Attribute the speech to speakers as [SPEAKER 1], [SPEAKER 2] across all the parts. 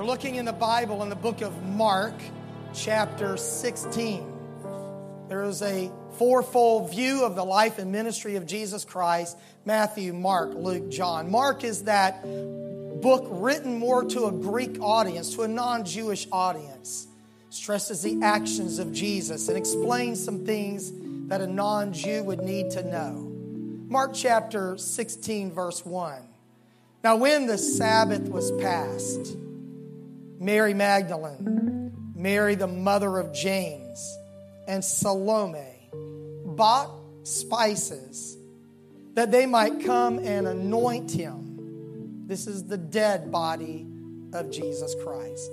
[SPEAKER 1] We're looking in the Bible in the book of Mark, chapter 16. There is a fourfold view of the life and ministry of Jesus Christ Matthew, Mark, Luke, John. Mark is that book written more to a Greek audience, to a non Jewish audience. Stresses the actions of Jesus and explains some things that a non Jew would need to know. Mark chapter 16, verse 1. Now, when the Sabbath was passed, Mary Magdalene, Mary the mother of James, and Salome bought spices that they might come and anoint him. This is the dead body of Jesus Christ.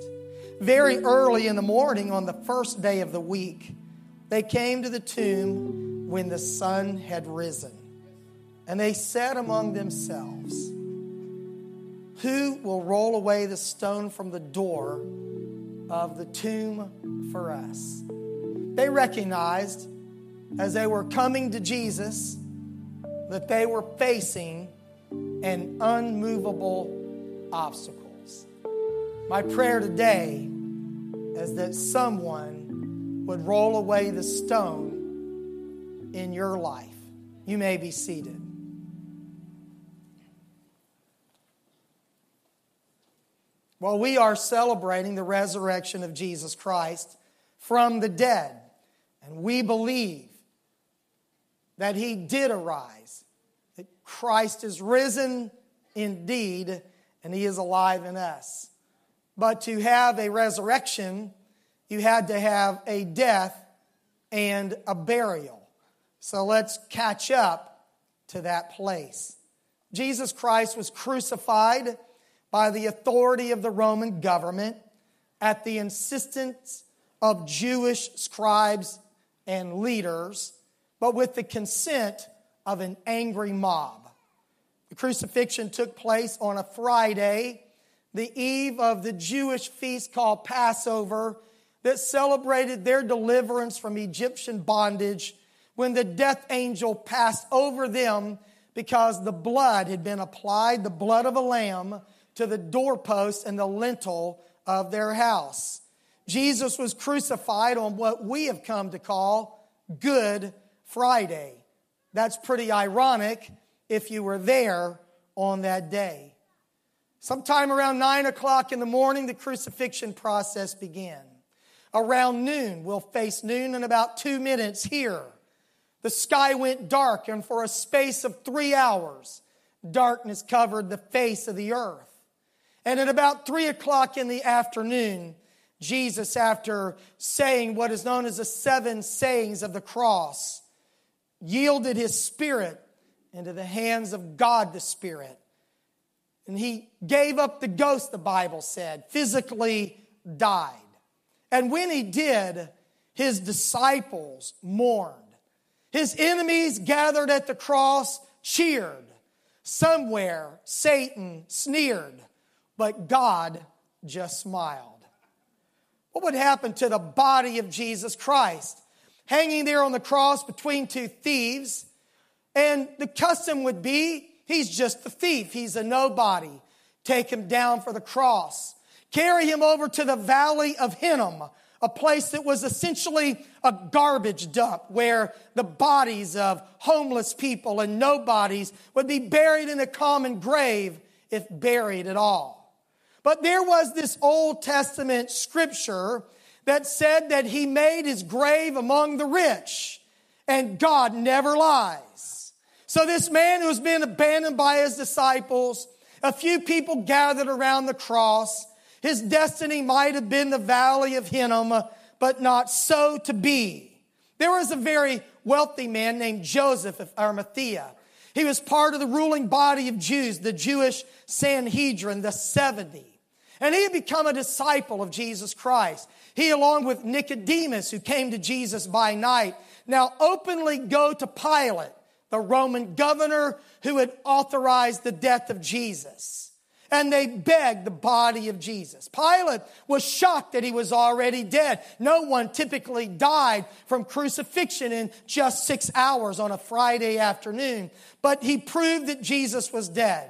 [SPEAKER 1] Very early in the morning on the first day of the week, they came to the tomb when the sun had risen. And they said among themselves, who will roll away the stone from the door of the tomb for us? They recognized as they were coming to Jesus that they were facing an unmovable obstacles. My prayer today is that someone would roll away the stone in your life. You may be seated. Well, we are celebrating the resurrection of Jesus Christ from the dead, and we believe that he did arise, that Christ is risen indeed, and he is alive in us. But to have a resurrection, you had to have a death and a burial. So let's catch up to that place. Jesus Christ was crucified by the authority of the Roman government at the insistence of Jewish scribes and leaders, but with the consent of an angry mob. The crucifixion took place on a Friday, the eve of the Jewish feast called Passover, that celebrated their deliverance from Egyptian bondage when the death angel passed over them because the blood had been applied, the blood of a lamb to the doorpost and the lintel of their house. Jesus was crucified on what we have come to call Good Friday. That's pretty ironic if you were there on that day. Sometime around 9 o'clock in the morning, the crucifixion process began. Around noon, we'll face noon in about two minutes here. The sky went dark, and for a space of three hours, darkness covered the face of the earth. And at about three o'clock in the afternoon, Jesus, after saying what is known as the seven sayings of the cross, yielded his spirit into the hands of God the Spirit. And he gave up the ghost, the Bible said, physically died. And when he did, his disciples mourned. His enemies gathered at the cross cheered. Somewhere, Satan sneered but God just smiled. What would happen to the body of Jesus Christ? Hanging there on the cross between two thieves, and the custom would be he's just a thief, he's a nobody. Take him down for the cross, carry him over to the valley of Hinnom a place that was essentially a garbage dump where the bodies of homeless people and nobodies would be buried in a common grave if buried at all. But there was this Old Testament scripture that said that he made his grave among the rich and God never lies. So this man who has been abandoned by his disciples, a few people gathered around the cross. His destiny might have been the valley of Hinnom, but not so to be. There was a very wealthy man named Joseph of Arimathea. He was part of the ruling body of Jews, the Jewish Sanhedrin, the 70. And he had become a disciple of Jesus Christ. He, along with Nicodemus, who came to Jesus by night, now openly go to Pilate, the Roman governor who had authorized the death of Jesus. And they begged the body of Jesus. Pilate was shocked that he was already dead. No one typically died from crucifixion in just six hours on a Friday afternoon, but he proved that Jesus was dead.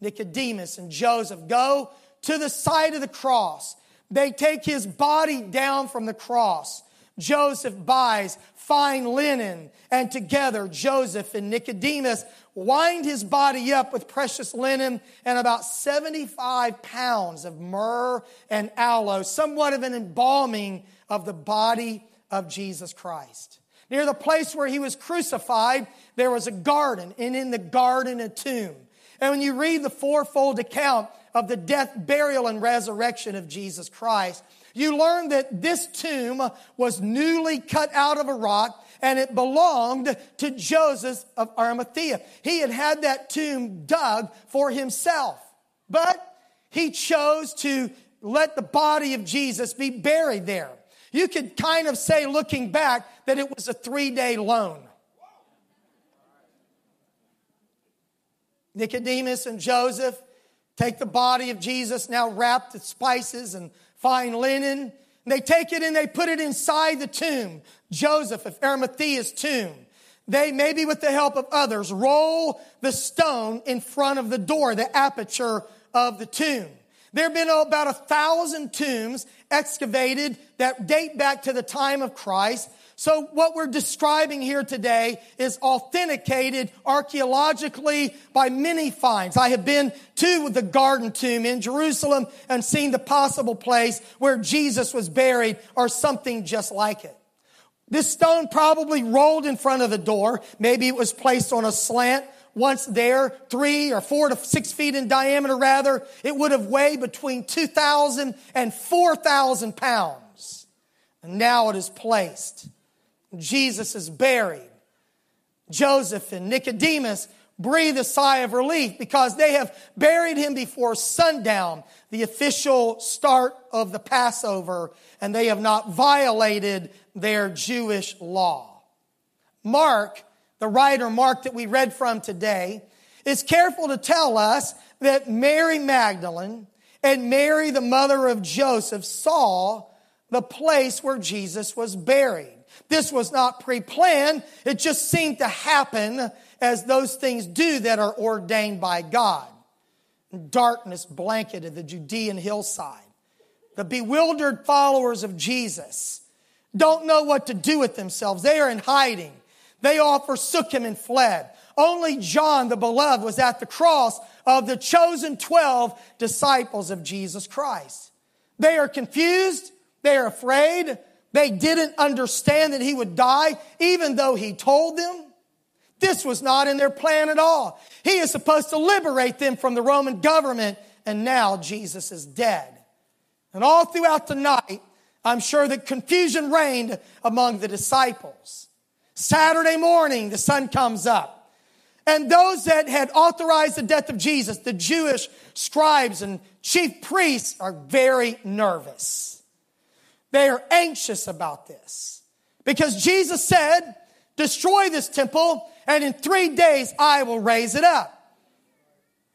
[SPEAKER 1] Nicodemus and Joseph go to the side of the cross. They take his body down from the cross. Joseph buys fine linen, and together Joseph and Nicodemus wind his body up with precious linen and about 75 pounds of myrrh and aloe, somewhat of an embalming of the body of Jesus Christ. Near the place where he was crucified, there was a garden, and in the garden, a tomb. And when you read the fourfold account, of the death, burial, and resurrection of Jesus Christ. You learn that this tomb was newly cut out of a rock and it belonged to Joseph of Arimathea. He had had that tomb dug for himself, but he chose to let the body of Jesus be buried there. You could kind of say, looking back, that it was a three day loan. Nicodemus and Joseph Take the body of Jesus, now wrapped in spices and fine linen. And they take it and they put it inside the tomb, Joseph of Arimathea's tomb. They, maybe with the help of others, roll the stone in front of the door, the aperture of the tomb. There have been about a thousand tombs excavated that date back to the time of Christ so, what we're describing here today is authenticated archaeologically by many finds. I have been to the garden tomb in Jerusalem and seen the possible place where Jesus was buried or something just like it. This stone probably rolled in front of the door. Maybe it was placed on a slant. Once there, three or four to six feet in diameter, rather, it would have weighed between 2,000 and 4,000 pounds. And now it is placed Jesus is buried. Joseph and Nicodemus breathe a sigh of relief because they have buried him before sundown, the official start of the Passover, and they have not violated their Jewish law. Mark, the writer Mark that we read from today, is careful to tell us that Mary Magdalene and Mary, the mother of Joseph, saw the place where Jesus was buried. This was not pre planned, it just seemed to happen as those things do that are ordained by God. Darkness blanketed the Judean hillside. The bewildered followers of Jesus don't know what to do with themselves. They are in hiding. They all forsook him and fled. Only John the beloved was at the cross of the chosen 12 disciples of Jesus Christ. They are confused. They are afraid. They didn't understand that he would die, even though he told them. This was not in their plan at all. He is supposed to liberate them from the Roman government, and now Jesus is dead. And all throughout the night, I'm sure that confusion reigned among the disciples. Saturday morning, the sun comes up. And those that had authorized the death of Jesus, the Jewish scribes and chief priests, are very nervous. They are anxious about this because Jesus said, Destroy this temple, and in three days I will raise it up.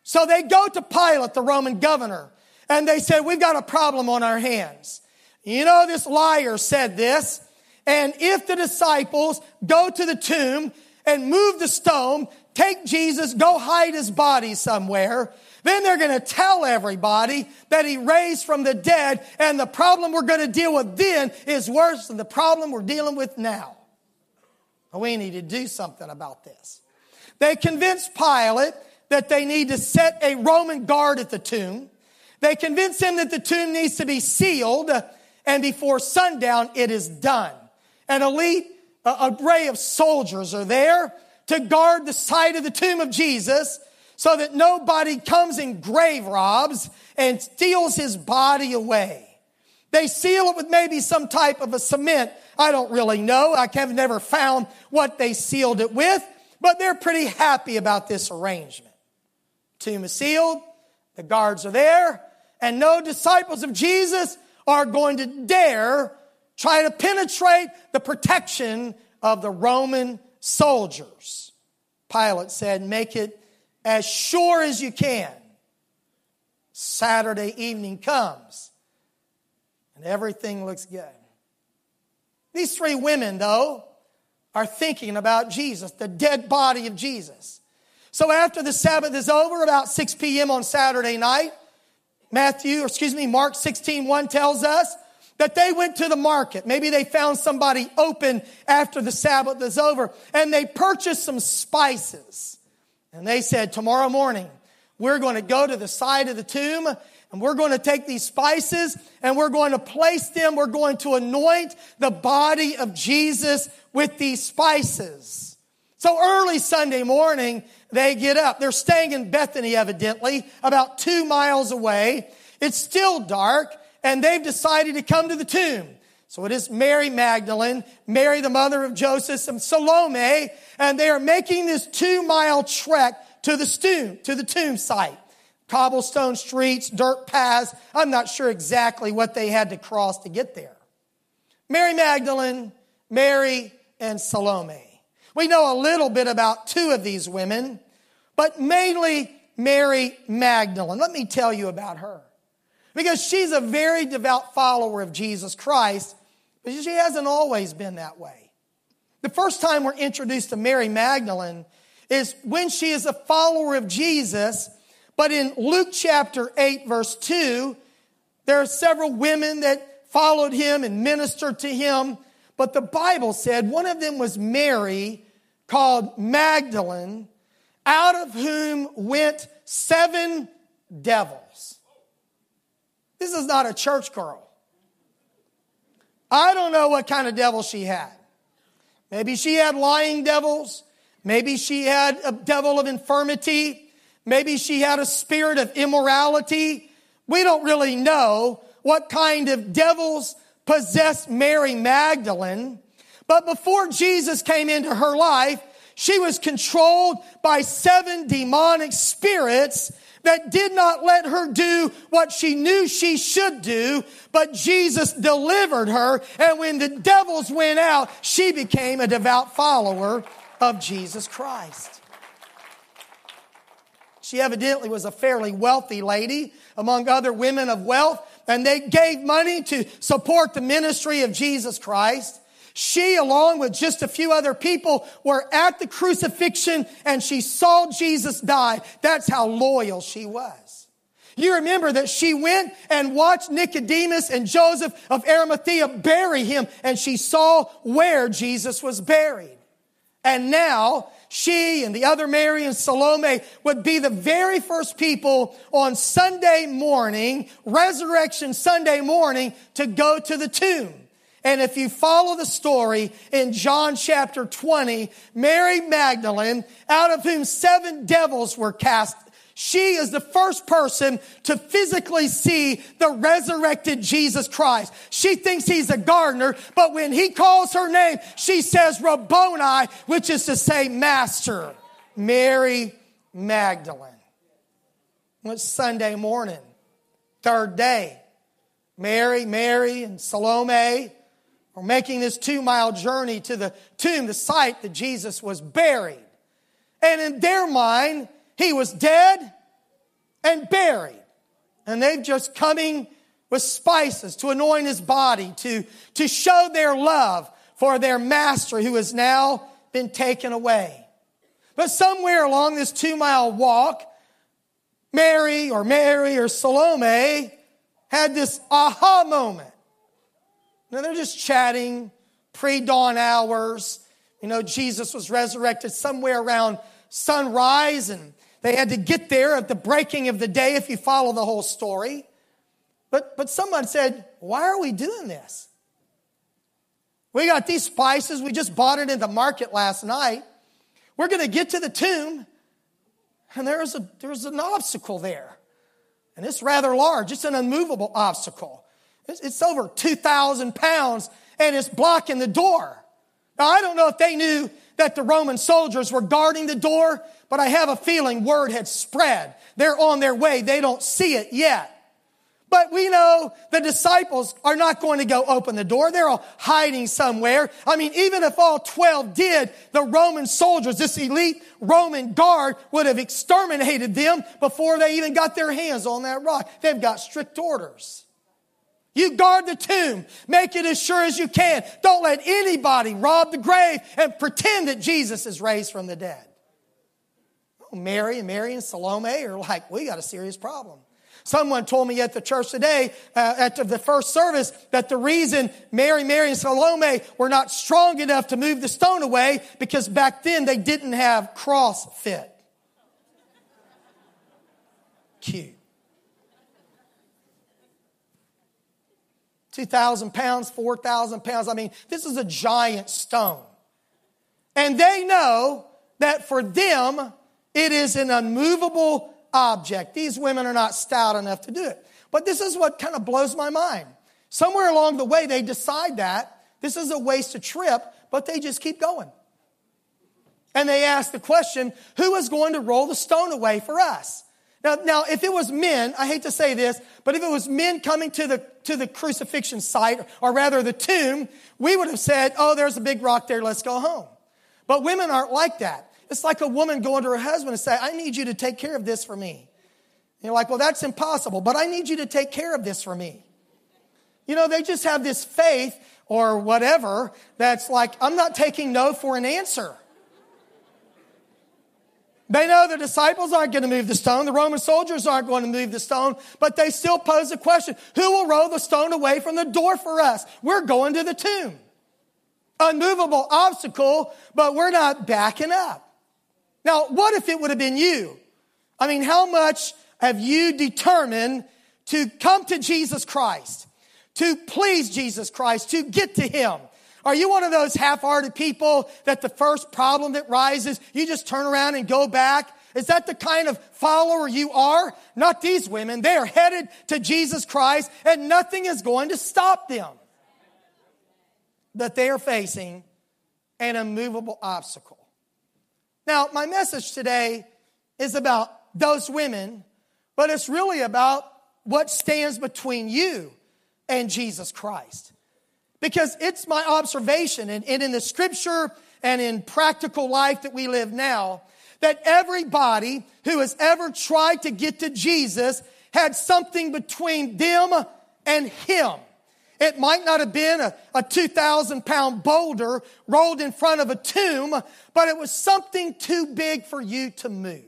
[SPEAKER 1] So they go to Pilate, the Roman governor, and they said, We've got a problem on our hands. You know, this liar said this, and if the disciples go to the tomb and move the stone, take Jesus, go hide his body somewhere, then they're going to tell everybody that he raised from the dead, and the problem we're going to deal with then is worse than the problem we're dealing with now. We need to do something about this. They convince Pilate that they need to set a Roman guard at the tomb. They convince him that the tomb needs to be sealed, uh, and before sundown, it is done. An elite uh, array of soldiers are there to guard the site of the tomb of Jesus so that nobody comes and grave robs and steals his body away. They seal it with maybe some type of a cement. I don't really know. I have never found what they sealed it with, but they're pretty happy about this arrangement. Tomb is sealed, the guards are there, and no disciples of Jesus are going to dare try to penetrate the protection of the Roman soldiers. Pilate said, Make it as sure as you can. Saturday evening comes, and everything looks good. These three women, though, are thinking about Jesus, the dead body of Jesus. So after the Sabbath is over, about 6 p.m. on Saturday night, Matthew, or excuse me, Mark 16, 1 tells us that they went to the market. Maybe they found somebody open after the Sabbath is over and they purchased some spices. And they said, Tomorrow morning, we're going to go to the side of the tomb and we're going to take these spices and we're going to place them. We're going to anoint the body of Jesus with these spices. So early Sunday morning, they get up. They're staying in Bethany, evidently, about two miles away. It's still dark and they've decided to come to the tomb. So it is Mary Magdalene, Mary the mother of Joseph, and Salome, and they are making this two mile trek to the tomb, to the tomb site. Cobblestone streets, dirt paths. I'm not sure exactly what they had to cross to get there. Mary Magdalene, Mary, and Salome. We know a little bit about two of these women, but mainly Mary Magdalene. Let me tell you about her because she's a very devout follower of Jesus Christ but she hasn't always been that way. The first time we're introduced to Mary Magdalene is when she is a follower of Jesus. But in Luke chapter 8, verse 2, there are several women that followed him and ministered to him. But the Bible said one of them was Mary, called Magdalene, out of whom went seven devils. This is not a church girl. I don't know what kind of devil she had. Maybe she had lying devils. Maybe she had a devil of infirmity. Maybe she had a spirit of immorality. We don't really know what kind of devils possessed Mary Magdalene. But before Jesus came into her life, she was controlled by seven demonic spirits that did not let her do what she knew she should do, but Jesus delivered her. And when the devils went out, she became a devout follower of Jesus Christ. She evidently was a fairly wealthy lady among other women of wealth, and they gave money to support the ministry of Jesus Christ. She, along with just a few other people, were at the crucifixion and she saw Jesus die. That's how loyal she was. You remember that she went and watched Nicodemus and Joseph of Arimathea bury him and she saw where Jesus was buried. And now she and the other Mary and Salome would be the very first people on Sunday morning, Resurrection Sunday morning, to go to the tomb. And if you follow the story in John chapter 20, Mary Magdalene, out of whom seven devils were cast, she is the first person to physically see the resurrected Jesus Christ. She thinks he's a gardener, but when he calls her name, she says Rabboni, which is to say master. Mary Magdalene. It's Sunday morning, third day. Mary, Mary, and Salome or making this two mile journey to the tomb, the site that Jesus was buried. And in their mind, he was dead and buried. And they've just coming with spices to anoint his body, to, to show their love for their master who has now been taken away. But somewhere along this two mile walk, Mary or Mary or Salome had this aha moment they're just chatting, pre dawn hours. You know, Jesus was resurrected somewhere around sunrise, and they had to get there at the breaking of the day if you follow the whole story. But, but someone said, Why are we doing this? We got these spices. We just bought it in the market last night. We're going to get to the tomb, and there's, a, there's an obstacle there. And it's rather large, it's an unmovable obstacle. It's over 2,000 pounds and it's blocking the door. Now, I don't know if they knew that the Roman soldiers were guarding the door, but I have a feeling word had spread. They're on their way. They don't see it yet. But we know the disciples are not going to go open the door. They're all hiding somewhere. I mean, even if all 12 did, the Roman soldiers, this elite Roman guard would have exterminated them before they even got their hands on that rock. They've got strict orders. You guard the tomb. Make it as sure as you can. Don't let anybody rob the grave and pretend that Jesus is raised from the dead. Oh, Mary and Mary and Salome are like, we got a serious problem. Someone told me at the church today, uh, at the first service, that the reason Mary, Mary, and Salome were not strong enough to move the stone away because back then they didn't have CrossFit. Cute. 2,000 pounds, 4,000 pounds. I mean, this is a giant stone. And they know that for them, it is an unmovable object. These women are not stout enough to do it. But this is what kind of blows my mind. Somewhere along the way, they decide that this is a waste of trip, but they just keep going. And they ask the question who is going to roll the stone away for us? Now, now, if it was men, I hate to say this, but if it was men coming to the, to the crucifixion site, or rather the tomb, we would have said, oh, there's a big rock there, let's go home. But women aren't like that. It's like a woman going to her husband and say, I need you to take care of this for me. And you're like, well, that's impossible, but I need you to take care of this for me. You know, they just have this faith or whatever that's like, I'm not taking no for an answer. They know the disciples aren't going to move the stone, the Roman soldiers aren't going to move the stone, but they still pose the question who will roll the stone away from the door for us? We're going to the tomb. Unmovable obstacle, but we're not backing up. Now, what if it would have been you? I mean, how much have you determined to come to Jesus Christ, to please Jesus Christ, to get to Him? Are you one of those half-hearted people that the first problem that rises, you just turn around and go back? Is that the kind of follower you are? Not these women. They are headed to Jesus Christ and nothing is going to stop them. That they are facing an immovable obstacle. Now, my message today is about those women, but it's really about what stands between you and Jesus Christ. Because it's my observation, and, and in the scripture and in practical life that we live now, that everybody who has ever tried to get to Jesus had something between them and him. It might not have been a, a, 2,000 pound boulder rolled in front of a tomb, but it was something too big for you to move.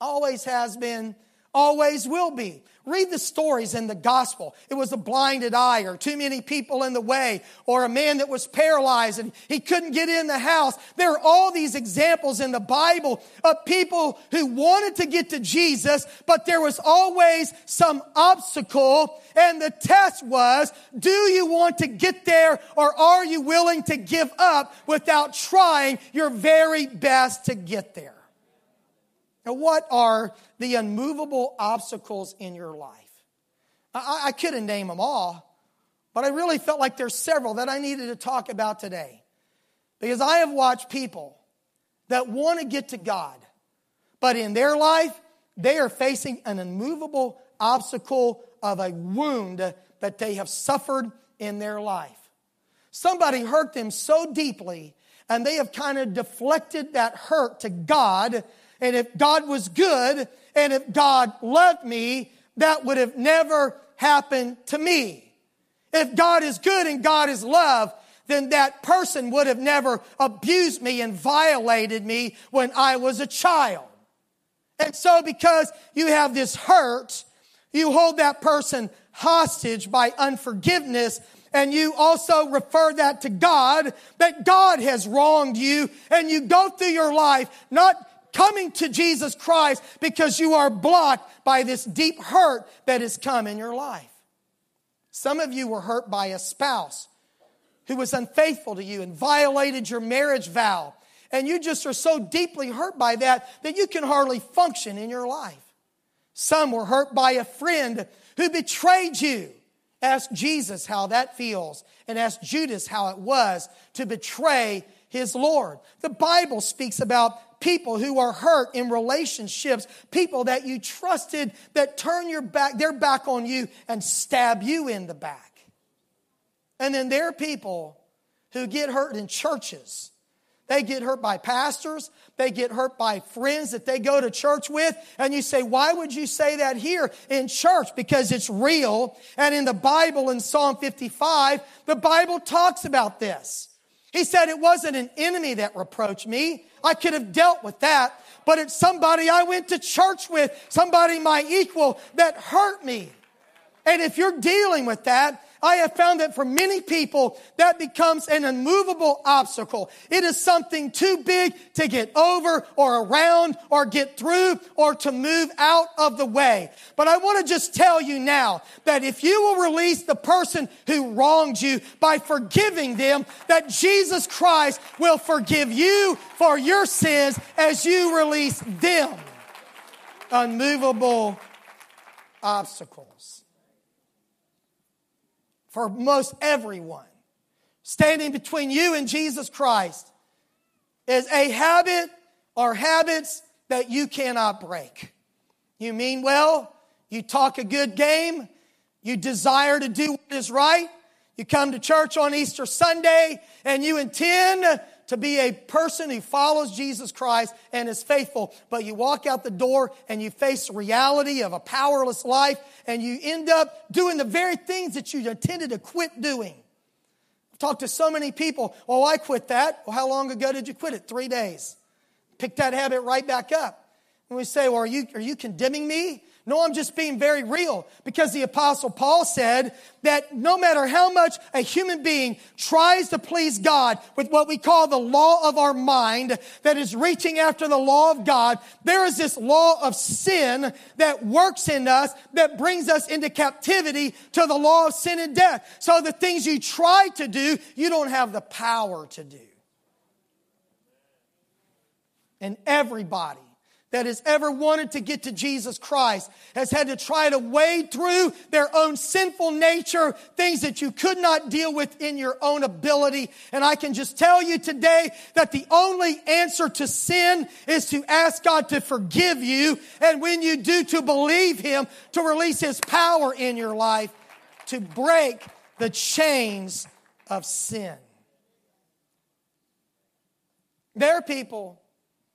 [SPEAKER 1] Always has been, always will be. Read the stories in the gospel. It was a blinded eye, or too many people in the way, or a man that was paralyzed and he couldn't get in the house. There are all these examples in the Bible of people who wanted to get to Jesus, but there was always some obstacle. And the test was do you want to get there, or are you willing to give up without trying your very best to get there? Now, what are the unmovable obstacles in your life. I, I couldn't name them all, but I really felt like there's several that I needed to talk about today. Because I have watched people that want to get to God, but in their life, they are facing an unmovable obstacle of a wound that they have suffered in their life. Somebody hurt them so deeply, and they have kind of deflected that hurt to God. And if God was good and if God loved me, that would have never happened to me. If God is good and God is love, then that person would have never abused me and violated me when I was a child. And so, because you have this hurt, you hold that person hostage by unforgiveness. And you also refer that to God, that God has wronged you. And you go through your life not coming to Jesus Christ because you are blocked by this deep hurt that has come in your life. Some of you were hurt by a spouse who was unfaithful to you and violated your marriage vow. And you just are so deeply hurt by that that you can hardly function in your life. Some were hurt by a friend who betrayed you. Ask Jesus how that feels and ask Judas how it was to betray his Lord. The Bible speaks about people who are hurt in relationships, people that you trusted that turn your back, their back on you and stab you in the back. And then there are people who get hurt in churches. They get hurt by pastors. They get hurt by friends that they go to church with. And you say, why would you say that here in church? Because it's real. And in the Bible, in Psalm 55, the Bible talks about this. He said, It wasn't an enemy that reproached me. I could have dealt with that, but it's somebody I went to church with, somebody my equal that hurt me. And if you're dealing with that, I have found that for many people, that becomes an unmovable obstacle. It is something too big to get over or around or get through or to move out of the way. But I want to just tell you now that if you will release the person who wronged you by forgiving them, that Jesus Christ will forgive you for your sins as you release them. Unmovable obstacles for most everyone. Standing between you and Jesus Christ is a habit or habits that you cannot break. You mean well, you talk a good game, you desire to do what is right, you come to church on Easter Sunday, and you intend to be a person who follows Jesus Christ and is faithful, but you walk out the door and you face reality of a powerless life and you end up doing the very things that you intended to quit doing. I've talked to so many people, oh, I quit that. Well, how long ago did you quit it? Three days. Pick that habit right back up. And we say, well, are you, are you condemning me? No, I'm just being very real because the apostle Paul said that no matter how much a human being tries to please God with what we call the law of our mind that is reaching after the law of God, there is this law of sin that works in us that brings us into captivity to the law of sin and death. So the things you try to do, you don't have the power to do. And everybody that has ever wanted to get to Jesus Christ has had to try to wade through their own sinful nature, things that you could not deal with in your own ability. And I can just tell you today that the only answer to sin is to ask God to forgive you. And when you do, to believe Him, to release His power in your life, to break the chains of sin. There are people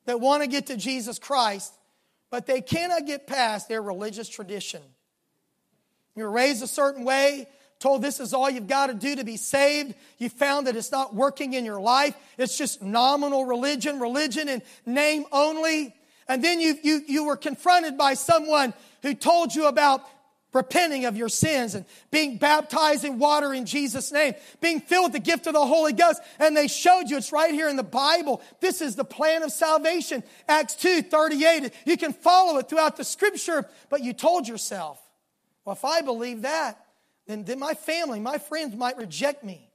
[SPEAKER 1] that want to get to Jesus Christ, but they cannot get past their religious tradition. You were raised a certain way, told this is all you've got to do to be saved. You found that it's not working in your life. It's just nominal religion, religion in name only. And then you, you, you were confronted by someone who told you about repenting of your sins and being baptized in water in Jesus' name, being filled with the gift of the Holy Ghost. And they showed you, it's right here in the Bible. This is the plan of salvation. Acts 2 38. You can follow it throughout the scripture, but you told yourself, well, if I believe that, then, then my family, my friends might reject me.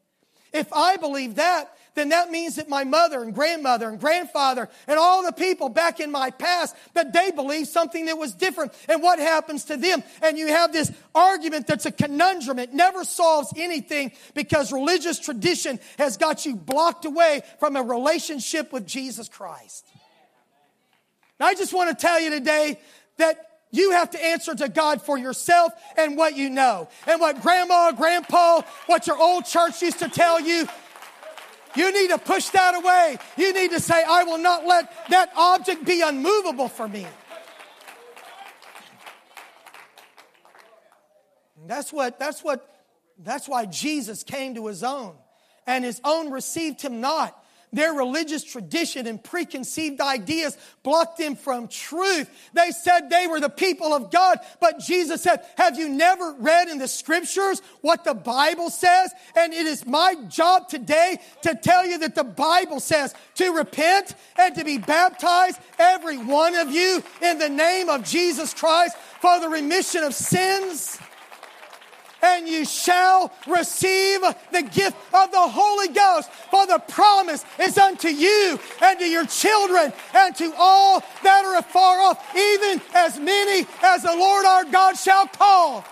[SPEAKER 1] If I believe that, then that means that my mother and grandmother and grandfather and all the people back in my past that they believed something that was different. And what happens to them? And you have this argument that's a conundrum. It never solves anything because religious tradition has got you blocked away from a relationship with Jesus Christ. now, I just want to tell you today that you have to answer to God for yourself and what you know. And what grandma, grandpa, what your old church used to tell you, you need to push that away. You need to say, I will not let that object be unmovable for me. And that's what, that's what, that's why Jesus came to his own, and his own received him not. Their religious tradition and preconceived ideas blocked them from truth. They said they were the people of God, but Jesus said, Have you never read in the scriptures what the Bible says? And it is my job today to tell you that the Bible says to repent and to be baptized, every one of you, in the name of Jesus Christ for the remission of sins and you shall receive the gift of the Holy Ghost. For the promise is unto you and to your children and to all that are afar off, even as many as the Lord our God shall call.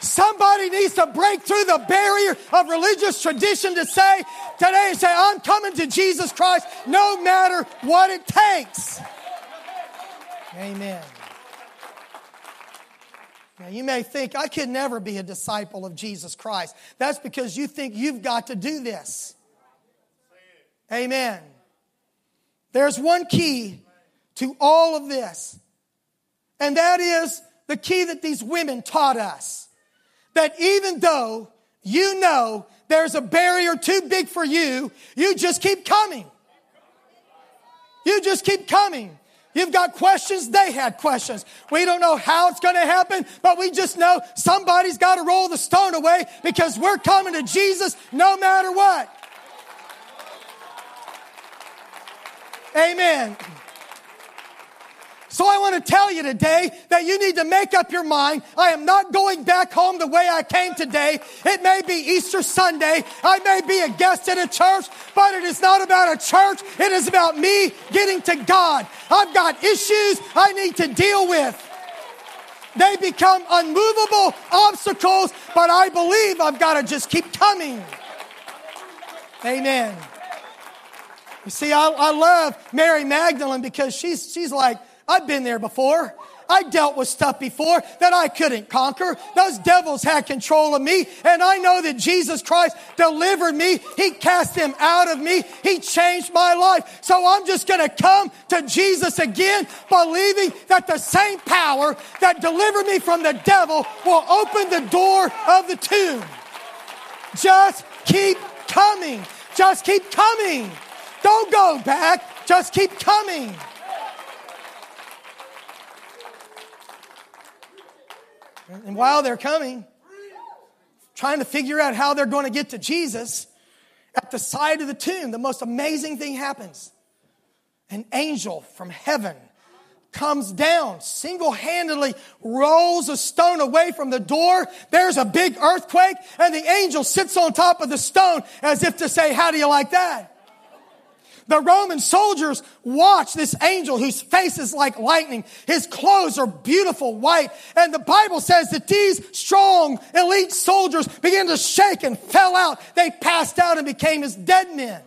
[SPEAKER 1] Somebody needs to break through the barrier of religious tradition to say today and say, I'm coming to Jesus Christ no matter what it takes. Amen. Now, you may think, I could never be a disciple of Jesus Christ. That's because you think you've got to do this. Amen. There's one key to all of this, and that is the key that these women taught us. That even though you know there's a barrier too big for you, you just keep coming. You just keep coming. You've got questions. They had questions. We don't know how it's going to happen, but we just know somebody's got to roll the stone away because we're coming to Jesus no matter what. Amen. So I want to tell you today that you need to make up your mind. I am not going back home the way I came today. It may be Easter Sunday. I may be a guest at a church, but it is not about a church. It is about me getting to God. I've got issues I need to deal with. They become unmovable obstacles, but I believe I've got to just keep coming. Amen. You see, I, I love Mary Magdalene because she's, she's like, I've been there before. I dealt with stuff before that I couldn't conquer. Those devils had control of me. And I know that Jesus Christ delivered me. He cast them out of me. He changed my life. So I'm just going to come to Jesus again, believing that the same power that delivered me from the devil will open the door of the tomb. Just keep coming. Just keep coming. Don't go back. Just keep coming. And while they're coming, trying to figure out how they're going to get to Jesus, at the side of the tomb, the most amazing thing happens. An angel from heaven comes down, single handedly rolls a stone away from the door. There's a big earthquake, and the angel sits on top of the stone as if to say, How do you like that? The Roman soldiers watch this angel whose face is like lightning. His clothes are beautiful white. And the Bible says that these strong elite soldiers began to shake and fell out. They passed out and became as dead men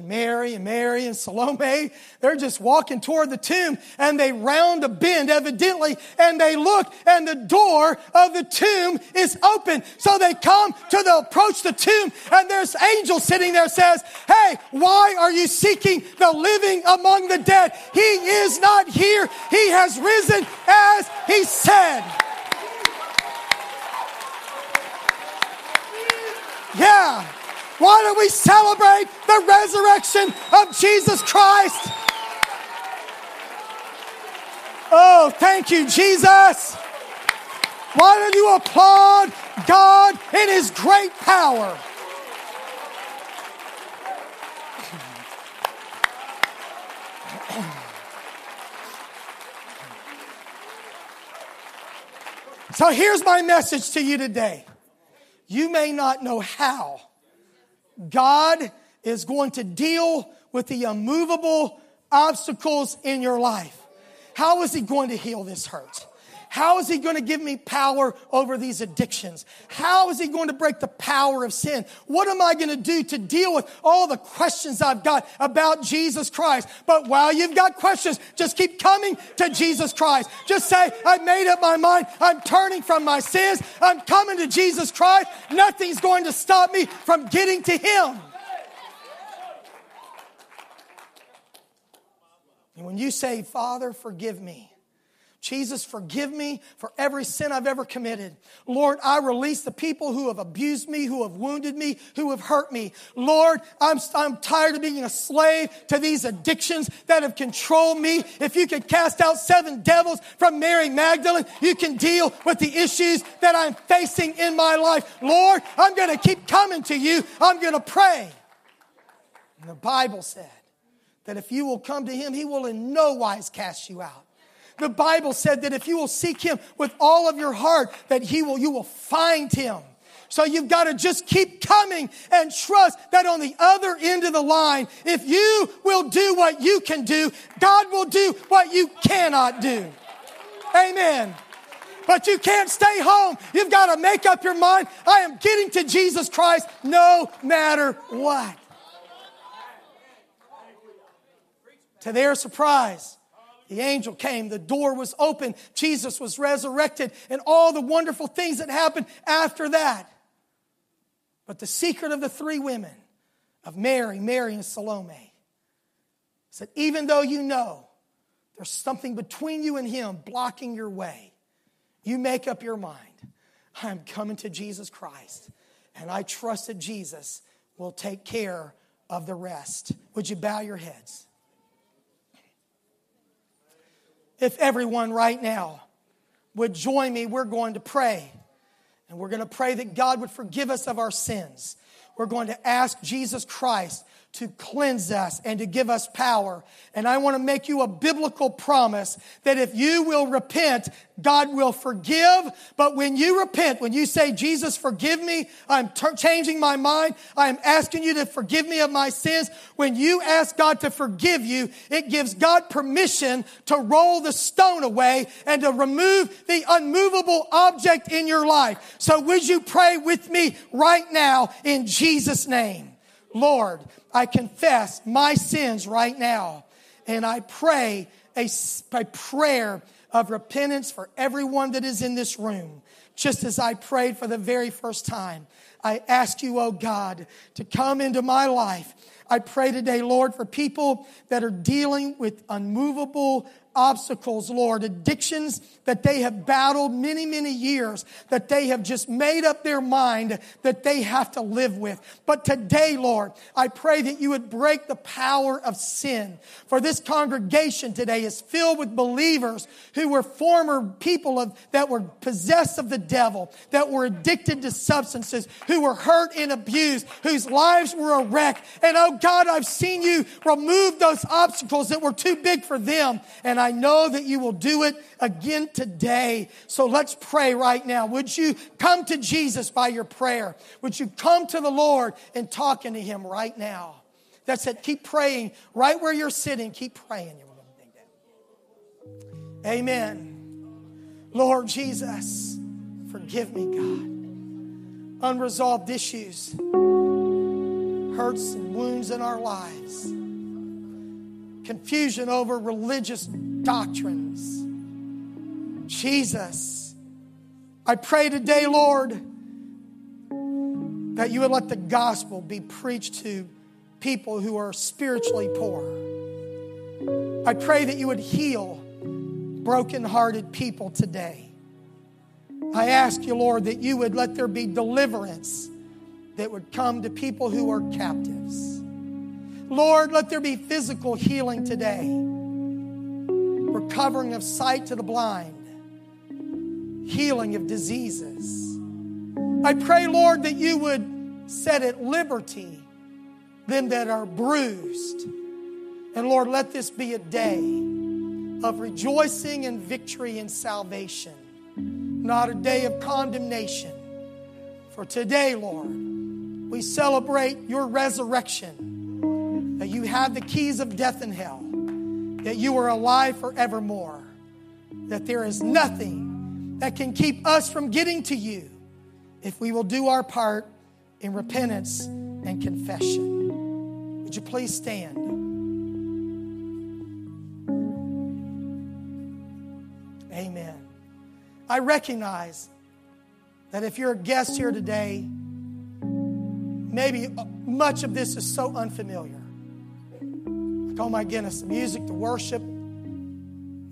[SPEAKER 1] and Mary and Mary and Salome. They're just walking toward the tomb and they round a bend evidently and they look and the door of the tomb is open. So they come to the approach the tomb and there's angel sitting there says, Hey, why are you seeking the living among the dead? He is not here. He has risen as he said. Yeah. Why don't we celebrate the resurrection of Jesus Christ? Oh, thank you, Jesus. Why don't you applaud God in His great power? So here's my message to you today. You may not know how God is going to deal with the immovable obstacles in your life. How is He going to heal this hurt? How is He going to give me power over these addictions? How is He going to break the power of sin? What am I going to do to deal with all the questions I've got about Jesus Christ? But while you've got questions, just keep coming to Jesus Christ. Just say, I made up my mind. I'm turning from my sins. I'm coming to Jesus Christ. Nothing's going to stop me from getting to Him. And when you say, Father, forgive me, Jesus, forgive me for every sin I've ever committed. Lord, I release the people who have abused me, who have wounded me, who have hurt me. Lord, I'm, I'm tired of being a slave to these addictions that have controlled me. If you could cast out seven devils from Mary Magdalene, you can deal with the issues that I'm facing in my life. Lord, I'm going to keep coming to you. I'm going to pray. And the Bible said that if you will come to him, he will in no wise cast you out. The Bible said that if you will seek him with all of your heart, that he will, you will find him. So you've got to just keep coming and trust that on the other end of the line, if you will do what you can do, God will do what you cannot do. Amen. But you can't stay home. You've got to make up your mind. I am getting to Jesus Christ no matter what. To their surprise, the angel came, the door was open, Jesus was resurrected, and all the wonderful things that happened after that. But the secret of the three women, of Mary, Mary, and Salome, is that even though you know there's something between you and Him blocking your way, you make up your mind I'm coming to Jesus Christ, and I trust that Jesus will take care of the rest. Would you bow your heads? if everyone right now would join me, we're going to pray. And we're going to pray that God would forgive us of our sins. We're going to ask Jesus Christ to cleanse us and to give us power. And I want to make you a biblical promise that if you will repent, God will forgive. But when you repent, when you say, Jesus, forgive me, I'm changing my mind, I am asking you to forgive me of my sins. When you ask God to forgive you, it gives God permission to roll the stone away and to remove the unmovable object in your life. So would you pray with me right now in Jesus' name? Lord, I confess my sins right now, and I pray a, a prayer of repentance for everyone that is in this room, just as I prayed for the very first time. I ask you, oh God, to come into my life. I pray today, Lord, for people that are dealing with unmovable obstacles, Lord, addictions that they have battled many, many years, that they have just made up their mind that they have to live with. But today, Lord, I pray that you would break the power of sin. For this congregation today is filled with believers who were former people of, that were possessed of the devil, that were addicted to substances, who were hurt and abused, whose lives were a wreck. And oh God, I've seen you remove those obstacles that were too big for them. And and I know that you will do it again today. So let's pray right now. Would you come to Jesus by your prayer? Would you come to the Lord and talking to Him right now? That's it. Keep praying right where you're sitting. Keep praying. Amen. Lord Jesus, forgive me, God. Unresolved issues, hurts, and wounds in our lives confusion over religious doctrines. Jesus, I pray today, Lord, that you would let the gospel be preached to people who are spiritually poor. I pray that you would heal brokenhearted people today. I ask you, Lord, that you would let there be deliverance that would come to people who are captives. Lord, let there be physical healing today, recovering of sight to the blind, healing of diseases. I pray, Lord, that you would set at liberty them that are bruised. And Lord, let this be a day of rejoicing and victory and salvation, not a day of condemnation. For today, Lord, we celebrate your resurrection that you have the keys of death and hell, that you are alive forevermore, that there is nothing that can keep us from getting to you if we will do our part in repentance and confession. Would you please stand? Amen. I recognize that if you're a guest here today, maybe much of this is so unfamiliar oh my goodness, the music, the worship.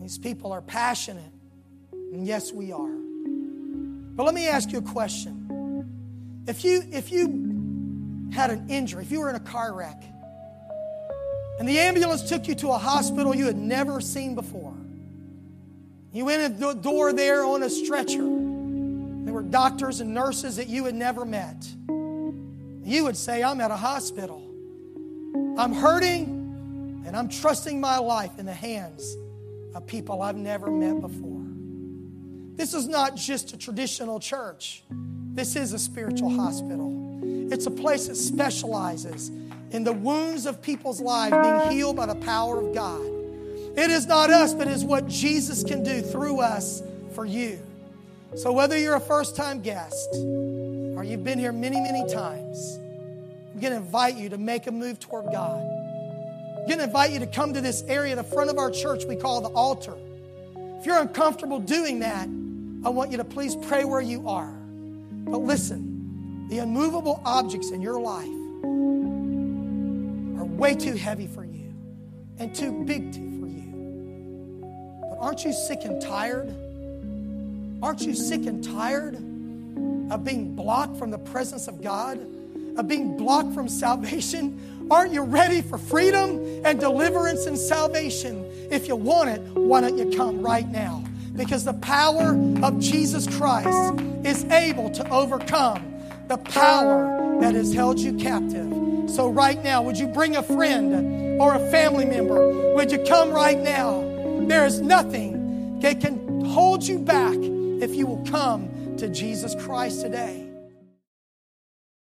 [SPEAKER 1] These people are passionate. And yes, we are. But let me ask you a question. If you, if you had an injury, if you were in a car wreck, and the ambulance took you to a hospital you had never seen before, you went in the door there on a stretcher. There were doctors and nurses that you had never met. You would say, I'm at a hospital. I'm hurting. And I'm trusting my life in the hands of people I've never met before. This is not just a traditional church, this is a spiritual hospital. It's a place that specializes in the wounds of people's lives being healed by the power of God. It is not us, but it is what Jesus can do through us for you. So, whether you're a first time guest or you've been here many, many times, I'm going to invite you to make a move toward God going to invite you to come to this area the front of our church we call the altar. If you're uncomfortable doing that, I want you to please pray where you are. But listen, the unmovable objects in your life are way too heavy for you and too big to, for you. But aren't you sick and tired? Aren't you sick and tired of being blocked from the presence of God, of being blocked from salvation? Aren't you ready for freedom and deliverance and salvation? If you want it, why don't you come right now? Because the power of Jesus Christ is able to overcome the power that has held you captive. So, right now, would you bring a friend or a family member? Would you come right now? There is nothing that can hold you back if you will come to Jesus Christ today.